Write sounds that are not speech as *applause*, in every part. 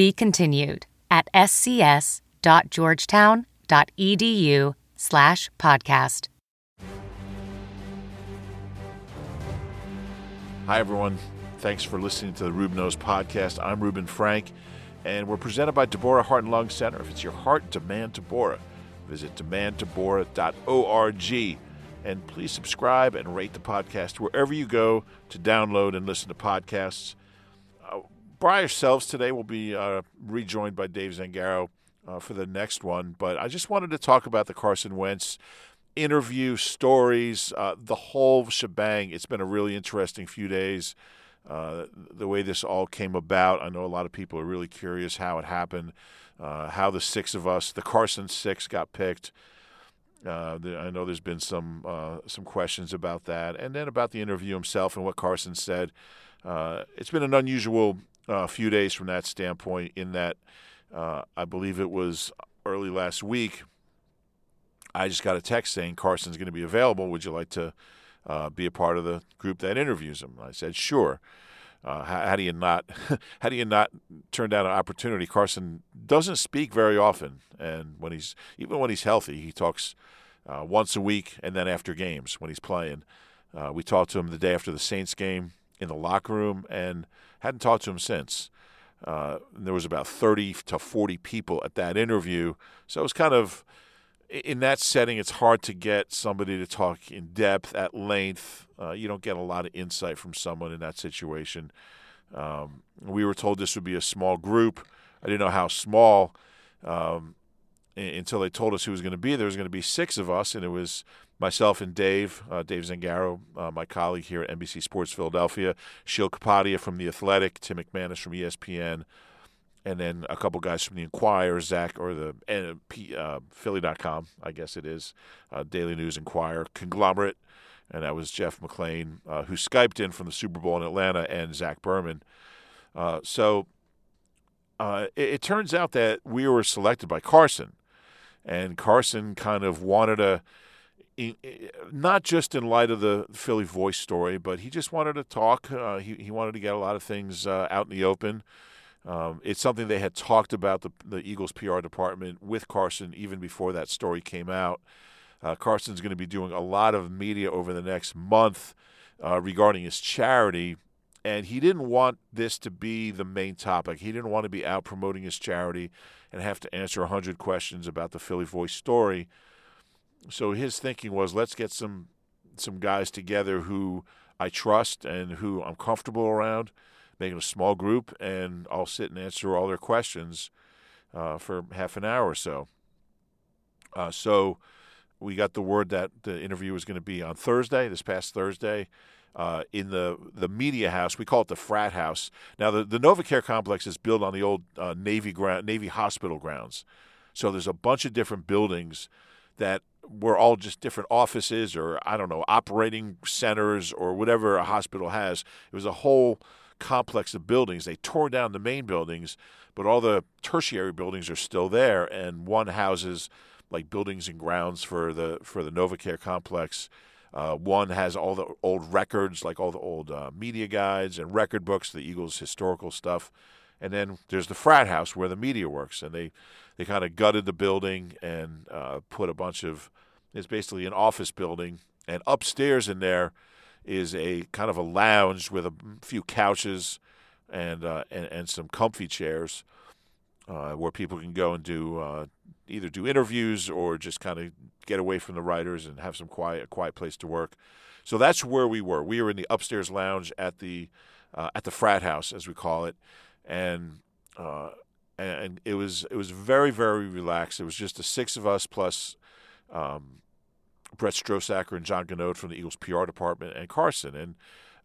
Be continued at scs.georgetown.edu slash podcast. Hi, everyone. Thanks for listening to the Roob Knows podcast. I'm Reuben Frank, and we're presented by Deborah Heart and Lung Center. If it's your heart, demand Deborah. Visit demanddeborah.org. And please subscribe and rate the podcast wherever you go to download and listen to podcasts. By ourselves today, we'll be uh, rejoined by Dave Zangaro uh, for the next one. But I just wanted to talk about the Carson Wentz interview, stories, uh, the whole shebang. It's been a really interesting few days. Uh, the way this all came about, I know a lot of people are really curious how it happened, uh, how the six of us, the Carson six, got picked. Uh, I know there's been some uh, some questions about that, and then about the interview himself and what Carson said. Uh, it's been an unusual few days from that standpoint. In that, I believe it was early last week I just got a text saying Carson's going to be available. Would you like to uh, be a part of the group that interviews him? I said, sure. Uh, how, how, do you not? *laughs* how do you not turn down an opportunity? Carson doesn't speak very often, and when he's even when he's healthy, he talks uh, once a week, and then after games when he's playing. Uh, we talked to him the day after the Saints game in the locker room, and hadn't talked to him since. Uh, there was about 30 to 40 people at that interview, so it was kind of in that setting, it's hard to get somebody to talk in depth, at length. Uh, you don't get a lot of insight from someone in that situation. Um, we were told this would be a small group. I didn't know how small um, until they told us who was going to be. There was going to be six of us, and it was myself and Dave, uh, Dave Zangaro, uh, my colleague here at NBC Sports Philadelphia, Sheil Kapadia from The Athletic, Tim McManus from ESPN, and then a couple guys from the Inquirer, Zach, or the uh, Philly.com, I guess it is, uh, Daily News Inquirer, Conglomerate, and that was Jeff McLane, uh, who Skyped in from the Super Bowl in Atlanta, and Zach Berman. Uh, so uh, it, it, turns out that we were selected by Carson, and Carson kind of wanted a, not just in light of the Philly voice story, but he just wanted to talk. Uh, he, he wanted to get a lot of things out in the open. Um, it's something they had talked about the, the Eagles PR department with Carson even before that story came out. Uh, Carson's going to be doing a lot of media over the next month uh, regarding his charity, and he didn't want this to be the main topic. He didn't want to be out promoting his charity and have to answer 100 questions about the Philly Voice story. So his thinking was let's get some some guys together who I trust and who I'm comfortable around make it a small group, and I'll sit and answer all their questions uh, for half an hour or so. Uh, so we got the word that the interview was going to be on Thursday, this past Thursday. Uh, in the the media house. We call it the frat house. Now, the, the NovaCare complex is built on the old uh, Navy ground, Navy hospital grounds. So there's a bunch of different buildings that were all just different offices or I don't know operating centers or whatever a hospital has. It was a whole complex of buildings. They tore down the main buildings, but all the tertiary buildings are still there, and one houses like buildings and grounds for the for the NovaCare complex. Uh, one has all the old records, like all the old uh, media guides and record books, the Eagles' historical stuff. And then there's the frat house where the media works, and they they kind of gutted the building and uh, put a bunch of. It's basically an office building, and upstairs in there is a kind of a lounge with a few couches and uh, and, and some comfy chairs uh, where people can go and do uh, either do interviews or just kind of get away from the writers and have some quiet a quiet place to work. So that's where we were. We were in the upstairs lounge at the uh, at the frat house, as we call it, and uh, and it was it was very very relaxed. It was just the six of us plus um, Brett Strosacker and John Gannode from the Eagles PR department, and Carson. And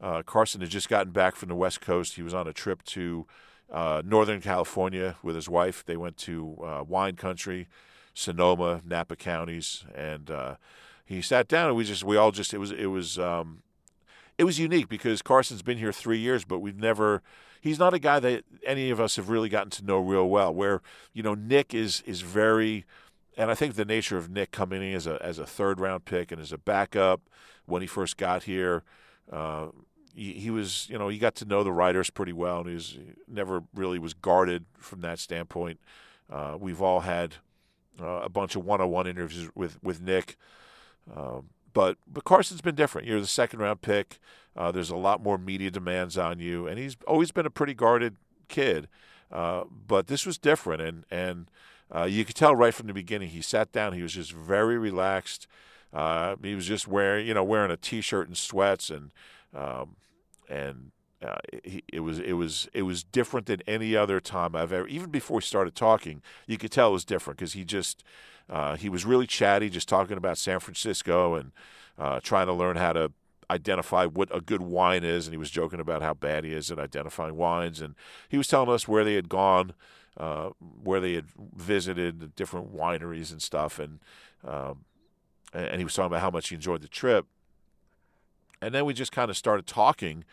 uh, Carson had just gotten back from the West Coast. He was on a trip to uh, Northern California with his wife. They went to uh, wine country, Sonoma, Napa counties, and uh, he sat down and we just we all just it was it was um, it was unique because Carson's been here three years, but we've never. He's not a guy that any of us have really gotten to know real well. Where you know Nick is is very, and I think the nature of Nick coming in as a as a third round pick and as a backup when he first got here. Uh, he, he, was, you know, he got to know the writers pretty well, and he, he never really was guarded from that standpoint. Uh, we've all had uh, a bunch of one-on-one interviews with with Nick, um, but but Carson's been different. You're the second round pick. Uh, there's a lot more media demands on you, and he's always been a pretty guarded kid. Uh, but this was different, and and uh, you could tell right from the beginning. He sat down. He was just very relaxed. Uh, he was just wearing, you know, wearing a t-shirt and sweats, and um, and uh, he, it was it was it was different than any other time I've ever. Even before we started talking, you could tell it was different because he just uh, he was really chatty, just talking about San Francisco and uh, trying to learn how to identify what a good wine is. And he was joking about how bad he is at identifying wines. And he was telling us where they had gone, uh, where they had visited different wineries and stuff. And um, and he was talking about how much he enjoyed the trip. And then we just kind of started talking.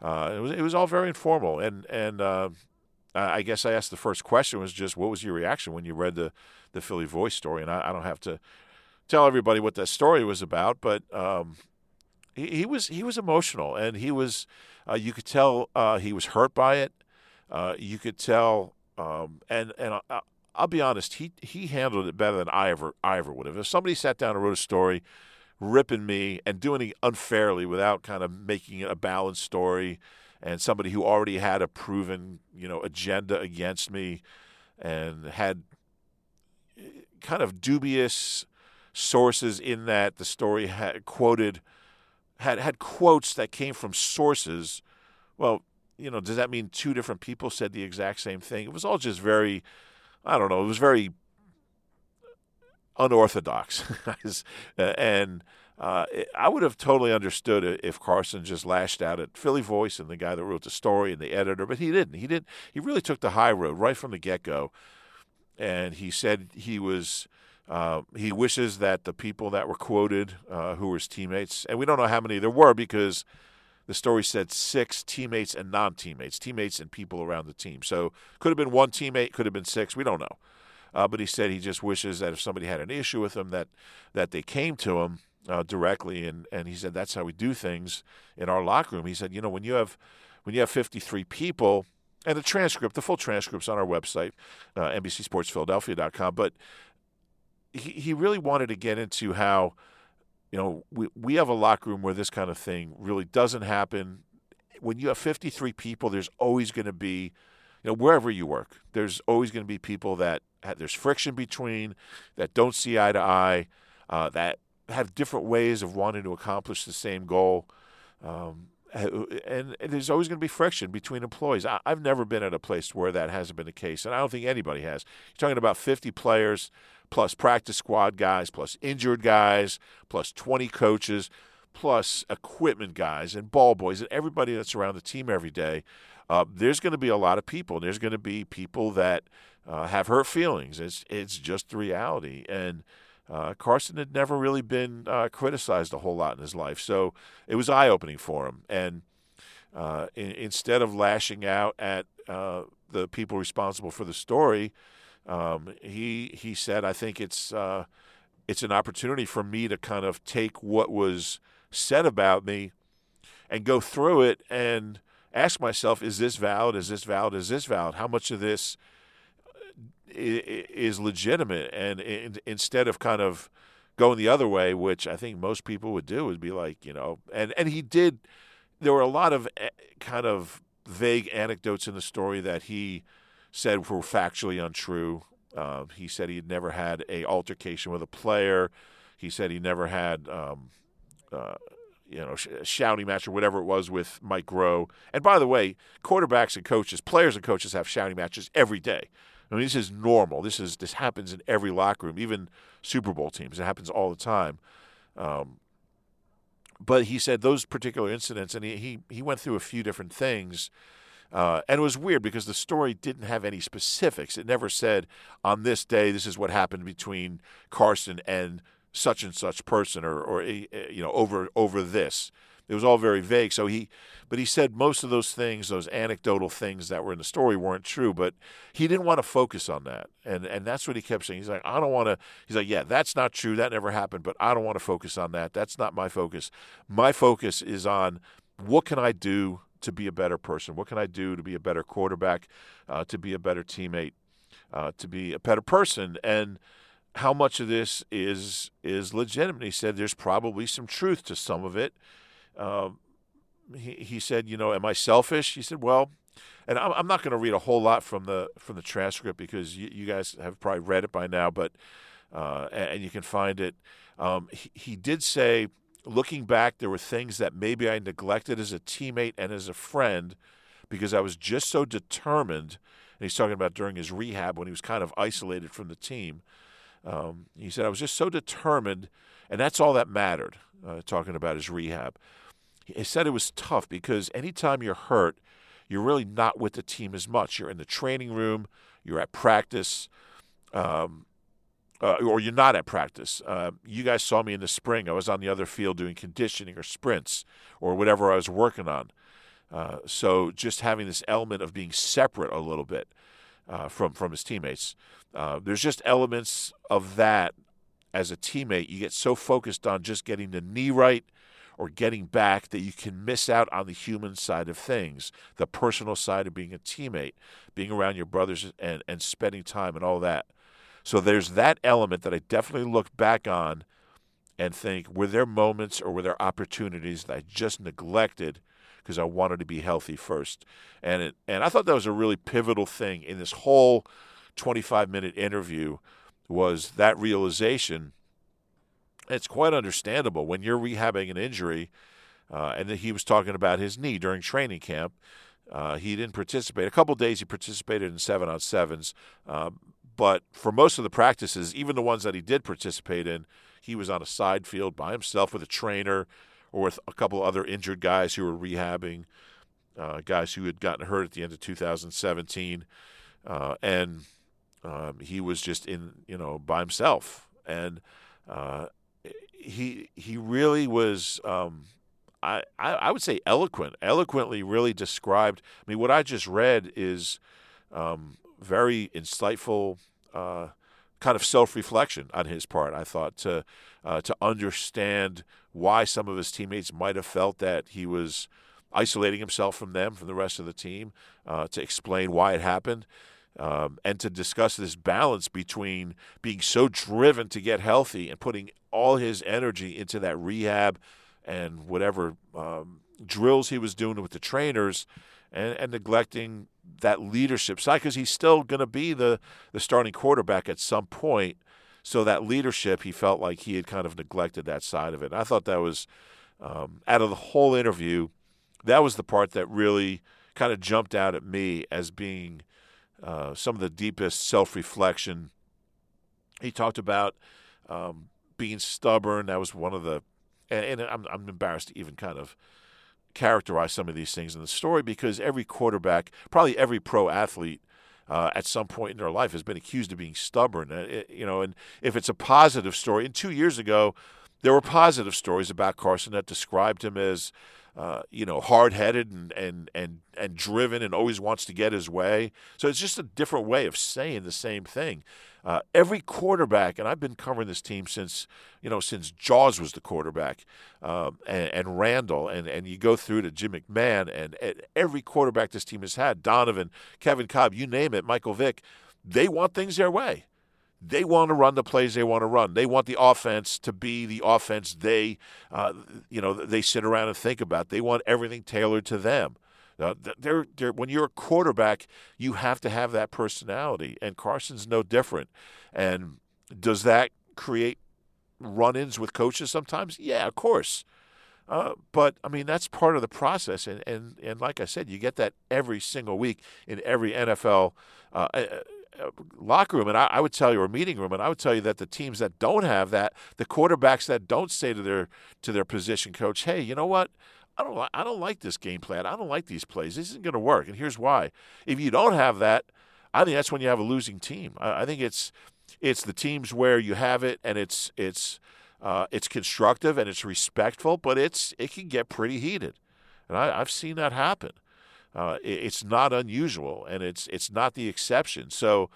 Uh, it was it was all very informal, and and uh, I guess I asked the first question was just what was your reaction when you read the the Philly Voice story, and I, I don't have to tell everybody what that story was about, but um, he, he, was he was emotional, and he was uh, you could tell uh, he was hurt by it. Uh, you could tell, um, and and uh, I'll be honest, he he handled it better than I ever I ever would have. If somebody sat down and wrote a story, ripping me and doing it unfairly without kind of making it a balanced story, and somebody who already had a proven you know agenda against me, and had eh, kind of dubious sources in that the story had quoted had had quotes that came from sources. Well, you know, does that mean two different people said the exact same thing? It was all just very I don't know, it was very unorthodox. *laughs* and uh, I would have totally understood it if Carson just lashed out at Philly Voice and the guy that wrote the story and the editor, but he didn't. He didn't. He really took the high road right from the get go, and he said he was. Uh, he wishes that the people that were quoted, uh, who were his teammates, and we don't know how many there were because the story said six teammates and non teammates, teammates and people around the team. So could have been one teammate, could have been six. We don't know. Uh, but he said he just wishes that if somebody had an issue with him, that that they came to him uh, directly. And, and he said that's how we do things in our locker room. He said, you know, when you have when you have 53 people, and the transcript, the full transcript's on our website, uh, NBCSportsPhiladelphia.com. But he, he really wanted to get into how you know, we, we have a locker room where this kind of thing really doesn't happen. When you have 53 people, there's always going to be, you know, wherever you work, there's always going to be people that have, there's friction between, that don't see eye to eye, uh, that have different ways of wanting to accomplish the same goal. Um, and, and, there's always going to be friction between employees. I, have never been at a place where that hasn't been the case, and I don't think anybody has. You're talking about 50 players plus practice squad guys, plus injured guys, plus 20 coaches, plus equipment guys and ball boys and everybody that's around the team every day. Uh, there's going to be a lot of people. There's going to be people that uh, have hurt feelings. It's it's just the reality. And uh, Carson had never really been uh, criticized a whole lot in his life, so it was eye opening for him. And uh, in, instead of lashing out at uh, the people responsible for the story, um, he he said, "I think it's uh, it's an opportunity for me to kind of take what was said about me and go through it and ask myself, is this valid? Is this valid? Is this valid? How much of this uh, is legitimate? And instead of kind of going the other way, which I think most people would do, would be like, you know, and and he did. There were a lot of eh, kind of vague anecdotes in the story that he said were factually untrue. Uh, he said he had never had a altercation with a player. He said he never had, um, uh, you know, sh- shouting match or whatever it was with Mike Groh. And by the way, quarterbacks and coaches, players and coaches have shouting matches every day. I mean, this is normal. This is this happens in every locker room, even Super Bowl teams. It happens all the time. Um, but he said those particular incidents, and he, he he went through a few different things Uh, and it was weird because the story didn't have any specifics. It never said on this day this is what happened between Carson and such and such person, or, or eh, eh, you know over over this. It was all very vague. So he, but he said most of those things, those anecdotal things that were in the story, weren't true. But he didn't want to focus on that, and and that's what he kept saying. He's like, I don't want to. He's like, yeah, that's not true. That never happened. But I don't want to focus on that. That's not my focus. My focus is on what can I do to be a better person? What can I do to be a better quarterback? Uh, to be a better teammate? Uh, to be a better person? And how much of this is is legitimate? He said there's probably some truth to some of it. Uh, he, he said, you know, am I selfish? He said, well, and I'm, I'm not going to read a whole lot from the from the transcript because you, you guys have probably read it by now, but uh, and, and, you can find it. Um, he, he did say, looking back, there were things that maybe I neglected as a teammate and as a friend because I was just so determined. And he's talking about during his rehab when he was kind of isolated from the team. Um, he said, I was just so determined, and that's all that mattered, uh, talking about his rehab. He said it was tough because anytime you're hurt, you're really not with the team as much. You're in the training room, you're at practice, um, uh, or you're not at practice. Uh, you guys saw me in the spring. I was on the other field doing conditioning or sprints or whatever I was working on. Uh, so just having this element of being separate a little bit uh, from from his teammates. Uh, there's just elements of that as a teammate. You get so focused on just getting the knee right or getting back that you can miss out on the human side of things, the personal side of being a teammate, being around your brothers and, and spending time and all that. So there's that element that I definitely look back on and think were there moments or were there opportunities that I just neglected because I wanted to be healthy first. And it, and I thought that was a really pivotal thing in this whole 25 minute interview was that realization it's quite understandable when you're rehabbing an injury, uh, and he was talking about his knee during training camp. Uh, he didn't participate. A couple days he participated in seven on sevens, uh, but for most of the practices, even the ones that he did participate in, he was on a side field by himself with a trainer or with a couple other injured guys who were rehabbing, uh, guys who had gotten hurt at the end of 2017, uh, and um, he was just in you know by himself and uh, he he really was. Um, I, I would say eloquent, eloquently really described. I mean, what I just read is um, very insightful, uh, kind of self-reflection on his part. I thought to uh, to understand why some of his teammates might have felt that he was isolating himself from them, from the rest of the team, uh, to explain why it happened um, and to discuss this balance between being so driven to get healthy and putting all his energy into that rehab and whatever um, drills he was doing with the trainers and, and neglecting that leadership side because he's still going to be the, the starting quarterback at some point. So that leadership, he felt like he had kind of neglected that side of it. And I thought that was, um, out of the whole interview, that was the part that really kind of jumped out at me as being uh, some of the deepest self reflection. He talked about um, being stubborn. That was one of the, and, and I'm, I'm embarrassed to even kind of characterize some of these things in the story because every quarterback, probably every pro athlete, uh, at some point in their life has been accused of being stubborn. You know, and if it's a positive story, and two years ago, there were positive stories about Carson that described him as uh, you know, hard headed and, and, and, and driven and always wants to get his way. So it's just a different way of saying the same thing. Uh, every quarterback, and I've been covering this team since, you know, since Jaws was the quarterback, um, and, and, Randall, and, and you go through to Jim McMahon, and, and every quarterback this team has had, Donovan, Kevin Kolb, you name it, Michael Vick, they want things their way. They want to run the plays they want to run. They want the offense to be the offense they, uh, you know, they sit around and think about. They want everything tailored to them. Uh, they're, they're, when you're a quarterback, you have to have that personality, and Carson's no different. And does that create run-ins with coaches sometimes? Yeah, of course. Uh, but I mean that's part of the process, and, and and like I said, you get that every single week in every NFL uh, locker room, and I, I, would tell you, or meeting room, and I would tell you that the teams that don't have that, the quarterbacks that don't say to their to their position coach, "Hey, you know what? I don't like I don't like this game plan. I don't like these plays. This isn't going to work. And here's why: if you don't have that, I think that's when you have a losing team. I, I think it's it's the teams where you have it and it's it's uh, it's constructive and it's respectful, but it's it can get pretty heated, and I, have seen that happen. Uh, it, it's not unusual, and it's it's not the exception. So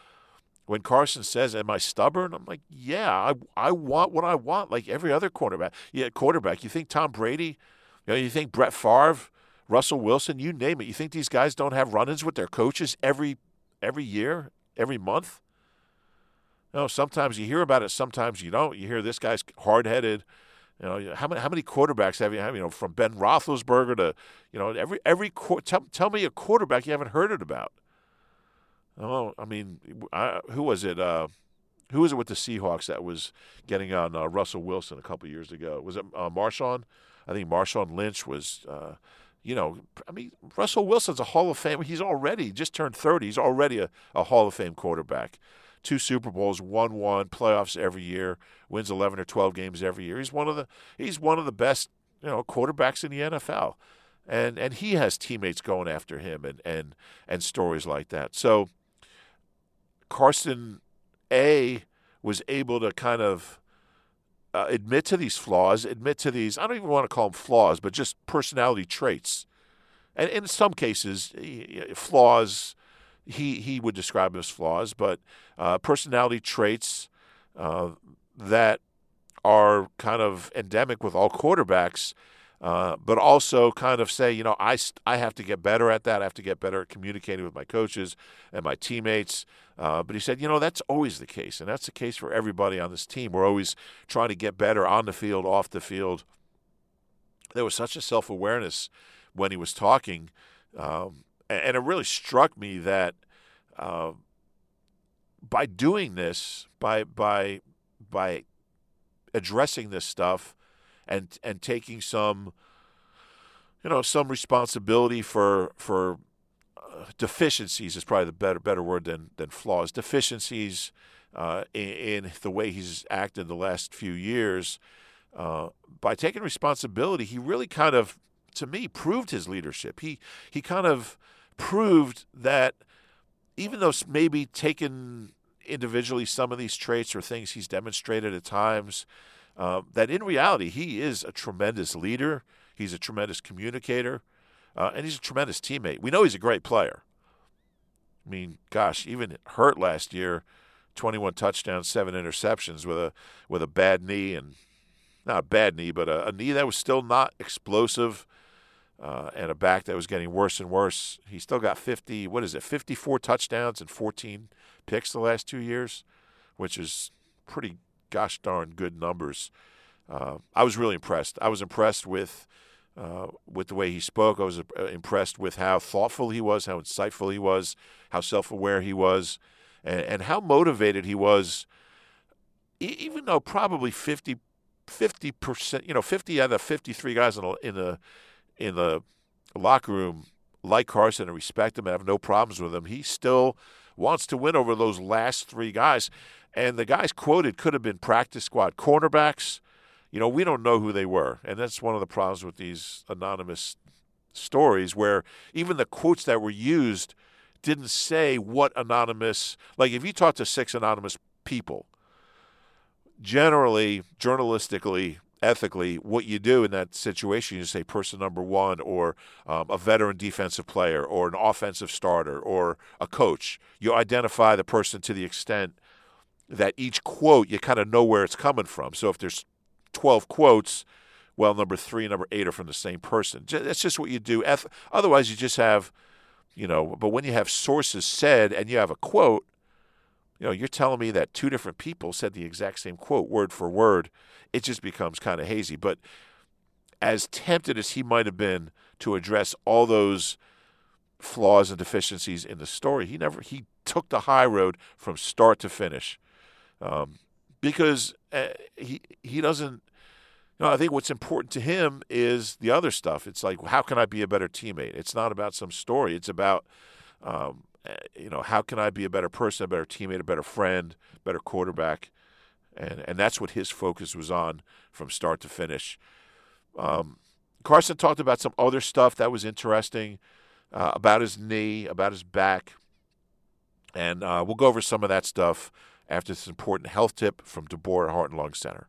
when Carson says, "Am I stubborn?" I'm like, "Yeah, I I want what I want, like every other quarterback. Yeah, quarterback. You think Tom Brady? You know, you think Brett Favre, Russell Wilson, you name it. You think these guys don't have run-ins with their coaches every every year, every month? You know, sometimes you hear about it, sometimes you don't. You hear this guy's hard-headed. You know, how many how many quarterbacks have you have? You know, from Ben Roethlisberger to you know every every tell, tell me a quarterback you haven't heard it about. Oh, I mean, I, who was it? Uh, who was it with the Seahawks that was getting on uh, Russell Wilson a couple years ago? Was it uh, Marshawn? I think Marshawn Lynch was. Uh, you know, I mean, Russell Wilson's a Hall of Fame. He's already just turned 30. He's already a, a Hall of Fame quarterback. Two Super Bowls, one one, playoffs every year, wins 11 or 12 games every year. He's one of the he's one of the best, you know, quarterbacks in the NFL. And and he has teammates going after him and and and stories like that. So Carson A was able to kind of uh, admit to these flaws, admit to these, I don't even want to call them flaws, but just personality traits. And in some cases, flaws, he, he would describe them as flaws, but uh, personality traits uh, that are kind of endemic with all quarterbacks, uh, but also kind of say, you know, I, I have to get better at that. I have to get better at communicating with my coaches and my teammates. Uh, but he said, you know, that's always the case, and that's the case for everybody on this team. We're always trying to get better on the field, off the field. There was such a self awareness when he was talking, um, and, it really struck me that uh, by doing this, by by by addressing this stuff, and and taking some, you know, some responsibility for for deficiencies is probably the better better word than than flaws. Deficiencies uh, in, in, the way he's acted the last few years. Uh, by taking responsibility, he really kind of, to me, proved his leadership. He he kind of proved that even though maybe taken individually some of these traits or things he's demonstrated at times, uh, that in reality he is a tremendous leader. He's a tremendous communicator. Uh, and he's a tremendous teammate. We know he's a great player. I mean, gosh, even hurt last year, 21 touchdowns, seven interceptions with a with a bad knee and not a bad knee, but a, a knee that was still not explosive, uh, and a back that was getting worse and worse. He still got 50. What is it? 54 touchdowns and 14 picks the last two years, which is pretty gosh darn good numbers. Uh, I was really impressed. I was impressed with uh, with the way he spoke. I was uh, impressed with how thoughtful he was, how insightful he was, how self-aware he was, and, and how motivated he was. Even though probably 50 percent, you know, fifty out of fifty-three guys in the in the in the locker room like Carson and respect him and have no problems with him, he still wants to win over those last three guys. And the guys quoted could have been practice squad cornerbacks you know, we don't know who they were. And that's one of the problems with these anonymous stories where even the quotes that were used didn't say what anonymous, like if you talk to six anonymous people, generally, journalistically, ethically, what you do in that situation, you say person number one, or um, a veteran defensive player, or an offensive starter, or a coach. You identify the person to the extent that each quote you kind of know where it's coming from. So if there's 12 quotes, well, number three and number eight are from the same person. That's just what you do. Otherwise, you just have, you know, but when you have sources said and you have a quote, you know, you're telling me that two different people said the exact same quote, word for word. It just becomes kind of hazy. But as tempted as he might have been to address all those flaws and deficiencies in the story, he never he took the high road from start to finish. Um, because uh, he he doesn't. Know, I think what's important to him is the other stuff. It's like, how can I be a better teammate? It's not about some story. It's about, um, you know, how can I be a better person, a better teammate, a better friend, better quarterback, and and that's what his focus was on from start to finish. Um, Carson talked about some other stuff that was interesting uh, about his knee, about his back. And uh, we'll go over some of that stuff after this important health tip from Deborah Heart and Lung Center.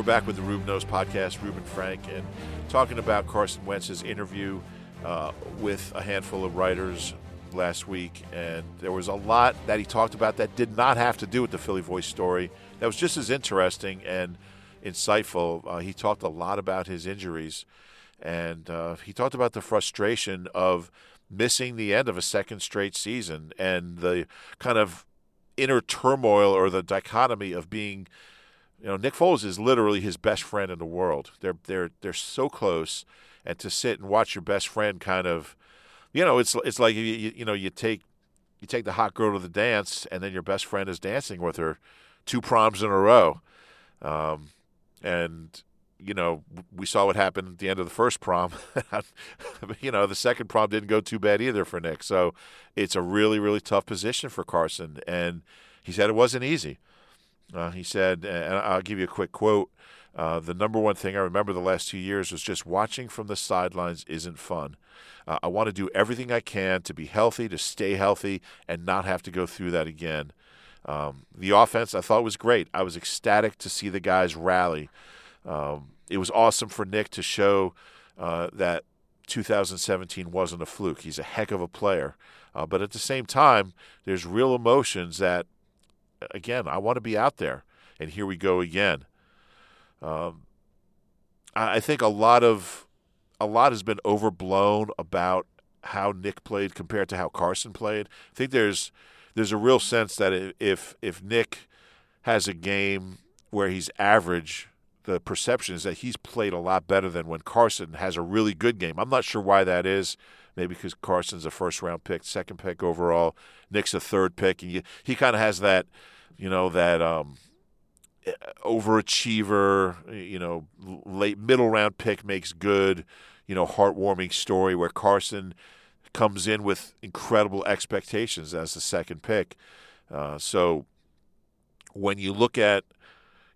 We're back with the Roob Knows podcast, Reuben Frank, and talking about Carson Wentz's interview uh, with a handful of writers last week. And there was a lot that he talked about that did not have to do with the Philly Voice story. That was just as interesting and insightful. Uh, he talked a lot about his injuries, and uh, he talked about the frustration of missing the end of a second straight season and the kind of inner turmoil or the dichotomy of being – you know, Nick Foles is literally his best friend in the world. They're they're they're so close, and to sit and watch your best friend kind of, you know, it's it's like you you know you take you take the hot girl to the dance, and then your best friend is dancing with her two proms in a row, um, and you know we saw what happened at the end of the first prom. *laughs* you know the second prom didn't go too bad either for Nick. So it's a really really tough position for Carson, and he said it wasn't easy. Uh, he said, and I'll give you a quick quote. Uh, the number one thing I remember the last two years was just watching from the sidelines isn't fun. Uh, I want to do everything I can to be healthy, to stay healthy, and not have to go through that again. Um, the offense I thought was great. I was ecstatic to see the guys rally. Um, it was awesome for Nick to show uh, that 2017 wasn't a fluke. He's a heck of a player. Uh, but at the same time, there's real emotions that again, I want to be out there. And here we go again. Um, I think a lot of a lot has been overblown about how Nick played compared to how Carson played. I think there's there's a real sense that if if Nick has a game where he's average, the perception is that he's played a lot better than when Carson has a really good game. I'm not sure why that is. Maybe because Carson's a first round pick, second pick overall. Nick's a third pick, and you, he kind of has that you know, that um, overachiever, you know, late middle round pick makes good, you know, heartwarming story where Carson comes in with incredible expectations as the second pick. Uh, so when you look at,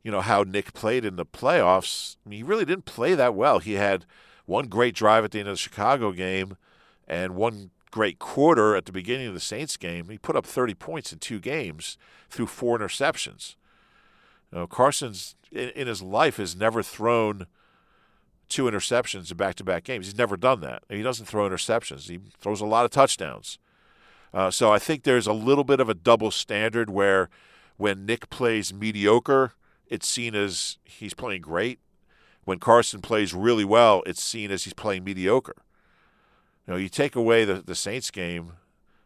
you know, how Nick played in the playoffs, I mean, he really didn't play that well. He had one great drive at the end of the Chicago game and one great quarter at the beginning of the Saints game. He put up 30 points in two games through four interceptions. You know, Carson's in, in his life has never thrown two interceptions in back-to-back games. He's never done that. He doesn't throw interceptions. He throws a lot of touchdowns. Uh, so I think there's a little bit of a double standard where when Nick plays mediocre, it's seen as he's playing great. When Carson plays really well, it's seen as he's playing mediocre. You know, you take away the, the Saints game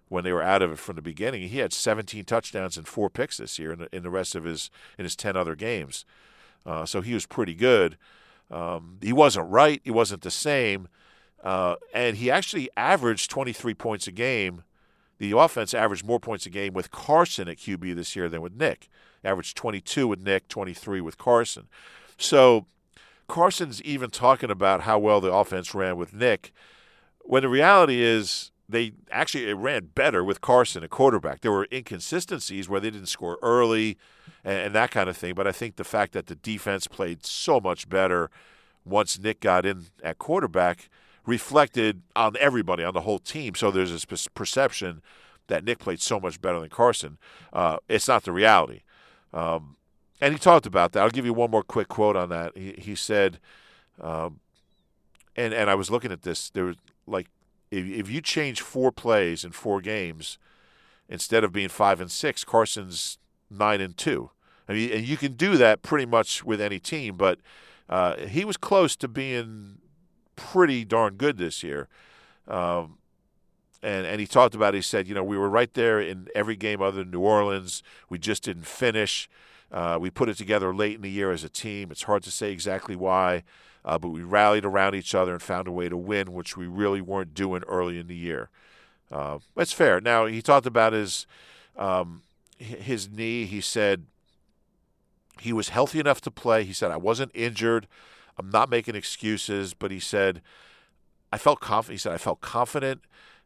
when they were out of it from the beginning. He had 17 touchdowns and four picks this year in the, in the rest of his in his 10 other games. Uh, so he was pretty good. Um, he wasn't right. He wasn't the same. Uh, and he actually averaged 23 points a game. The offense averaged more points a game with Carson at QB this year than with Nick. Averaged 22 with Nick, 23 with Carson. So Carson's even talking about how well the offense ran with Nick when the reality is they actually ran better with Carson at quarterback. There were inconsistencies where they didn't score early and, and, that kind of thing. But I think the fact that the defense played so much better once Nick got in at quarterback reflected on everybody, on the whole team. So there's this perception that Nick played so much better than Carson. Uh, it's not the reality. Um, and he talked about that. I'll give you one more quick quote on that. He, he said, um, and and I was looking at this. There was like, if, if you change four plays in four games, instead of being five and six, Carson's nine and two. I mean, and you can do that pretty much with any team, but uh, he was close to being pretty darn good this year. Um, and and he talked about it. He said, you know, we were right there in every game other than New Orleans. We just didn't finish. Uh, we put it together late in the year as a team. It's hard to say exactly why, uh, but we rallied around each other and found a way to win, which we really weren't doing early in the year. Uh, that's fair. Now he talked about his um, his knee. He said he was healthy enough to play. He said I wasn't injured. I'm not making excuses, but he said I felt confident. He said I felt confident,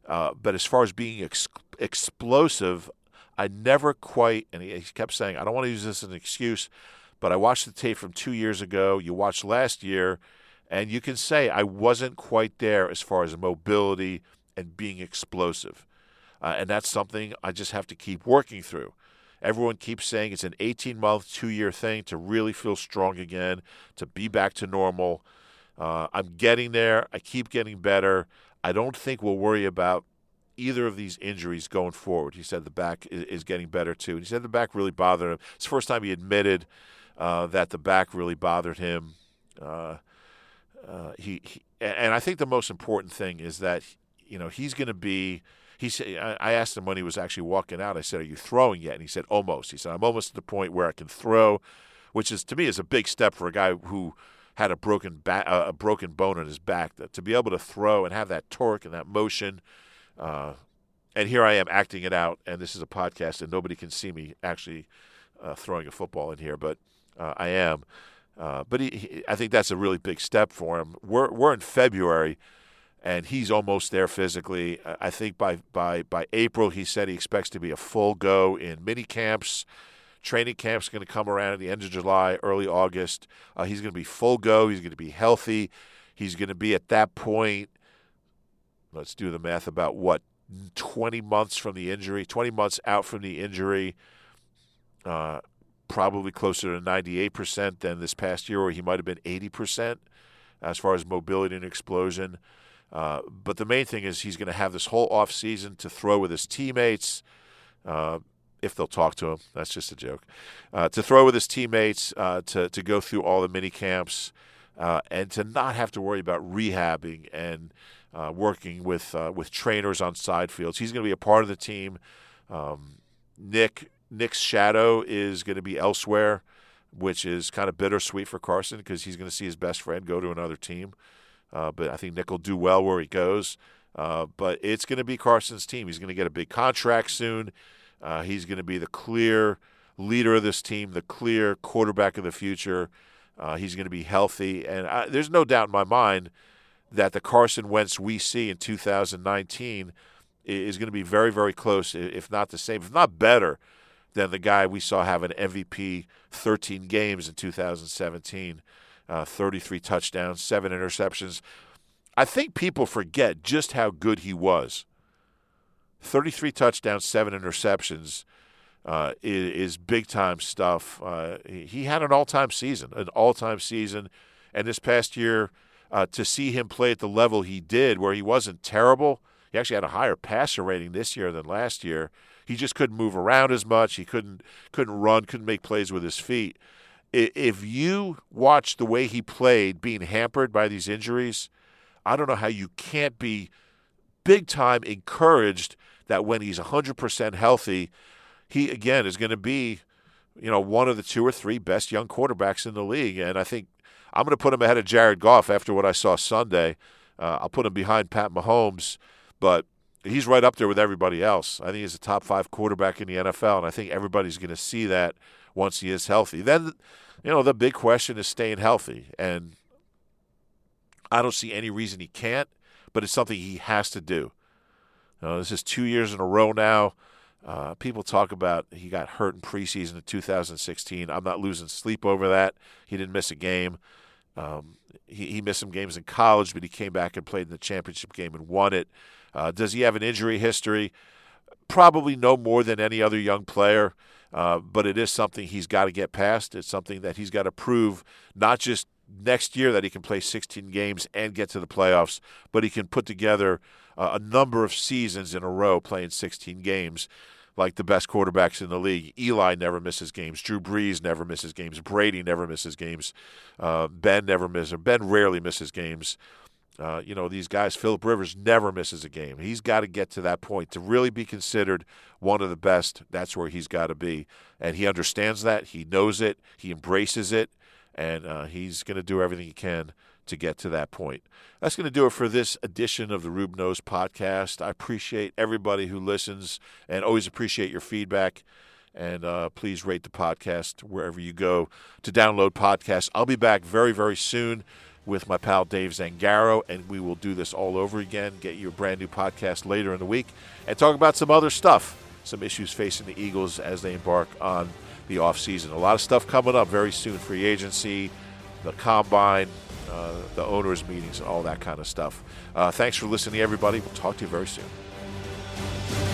uh, but as far as being ex- explosive, I never quite. And he, he kept saying I don't want to use this as an excuse, but I watched the tape from two years ago. You watched last year, and you can say I wasn't quite there as far as mobility and being explosive. Uh, and that's something I just have to keep working through. Everyone keeps saying it's an 18 month, two year thing to really feel strong again, to be back to normal. Uh, I'm getting there. I keep getting better. I don't think we'll worry about either of these injuries going forward. He said the back is, getting better too. He said the back really bothered him. It's the first time he admitted uh, that the back really bothered him. Uh, uh he, he, and I think the most important thing is that you know he's going to be he said I asked him when he was actually walking out. I said, "Are you throwing yet?" And he said, "Almost." He said, "I'm almost to the point where I can throw," which is to me is a big step for a guy who had a broken back, uh, a broken bone in his back. To be able to throw and have that torque and that motion, uh, and here I am acting it out. And this is a podcast, and nobody can see me actually uh, throwing a football in here, but uh, I am. Uh, but he, he, I think that's a really big step for him. We're we're in February and he's almost there physically. I think by by by April, he said he expects to be a full go in mini camps. Training camp's going to come around at the end of July, early August. Uh, he's going to be full go. He's going to be healthy. He's going to be at that point. Let's do the math about what 20 months from the injury, 20 months out from the injury. Uh, probably closer to 98% than this past year, where he might have been 80% as far as mobility and explosion. Uh, but the main thing is he's going to have this whole off season to throw with his teammates, uh, if they'll talk to him. That's just a joke. Uh, to throw with his teammates, uh, to to go through all the mini camps, uh, and to not have to worry about rehabbing and working with with trainers on side fields. He's going to be a part of the team. Um, Nick Nick's shadow is going to be elsewhere, which is kind of bittersweet for Carson because he's going to see his best friend go to another team. Uh, but I think Nick will do well where he goes. Uh, but it's going to be Carson's team. He's going to get a big contract soon. Uh, he's going to be the clear leader of this team, the clear quarterback of the future. Uh, he's going to be healthy. And I, there's no doubt in my mind that the Carson Wentz we see in 2019 is going to be very, very close, if not the same, if not better, than the guy we saw have an MVP 13 games in 2017 uh, 33 touchdowns, seven interceptions. I think people forget just how good he was. 33 touchdowns, seven interceptions uh, is, big time stuff. Uh, he, he, had an all time season, an all time season. And this past year, uh, to see him play at the level he did, where he wasn't terrible, he actually had a higher passer rating this year than last year. He just couldn't move around as much. He couldn't couldn't run, couldn't make plays with his feet if you watch the way he played, being hampered by these injuries, I don't know how you can't be big time encouraged that when he's 100% healthy, he again is going to be, you know, one of the two or three best young quarterbacks in the league. And I think I'm going to put him ahead of Jared Goff after what I saw Sunday. Uh, I'll put him behind Pat Mahomes, but he's right up there with everybody else. I think he's a top five quarterback in the NFL, and I think everybody's going to see that once he is healthy. Then, you know, the big question is staying healthy. And I don't see any reason he can't, but it's something he has to do. This is two years in a row now. Uh, people talk about he got hurt in preseason in 2016. I'm not losing sleep over that. He didn't miss a game. Um, he, he missed some games in college, but he came back and played in the championship game and won it. Uh, does he have an injury history? probably no more than any other young player, uh, but it is something he's got to get past. It's something that he's got to prove not just next year that he can play 16 games and get to the playoffs, but he can put together uh, a number of seasons in a row playing 16 games like the best quarterbacks in the league. Eli never misses games. Drew Brees never misses games. Brady never misses games. Uh, ben never misses. Ben rarely misses games. Uh, you know, these guys, Philip Rivers never misses a game. He's got to get to that point to really be considered one of the best. That's where he's got to be. And he understands that. He knows it. He embraces it. And uh, he's going to do everything he can to get to that point. That's going to do it for this edition of the Roob Knows podcast. I appreciate everybody who listens and always appreciate your feedback. And uh, please rate the podcast wherever you go to download podcasts. I'll be back very, very soon with my pal Dave Zangaro, and we will do this all over again, get you a brand new podcast later in the week, and talk about some other stuff, some issues facing the Eagles as they embark on the offseason. A lot of stuff coming up very soon free agency, the combine, uh, the owners' meetings, and all that kind of stuff. Uh, thanks for listening, everybody. We'll talk to you very soon.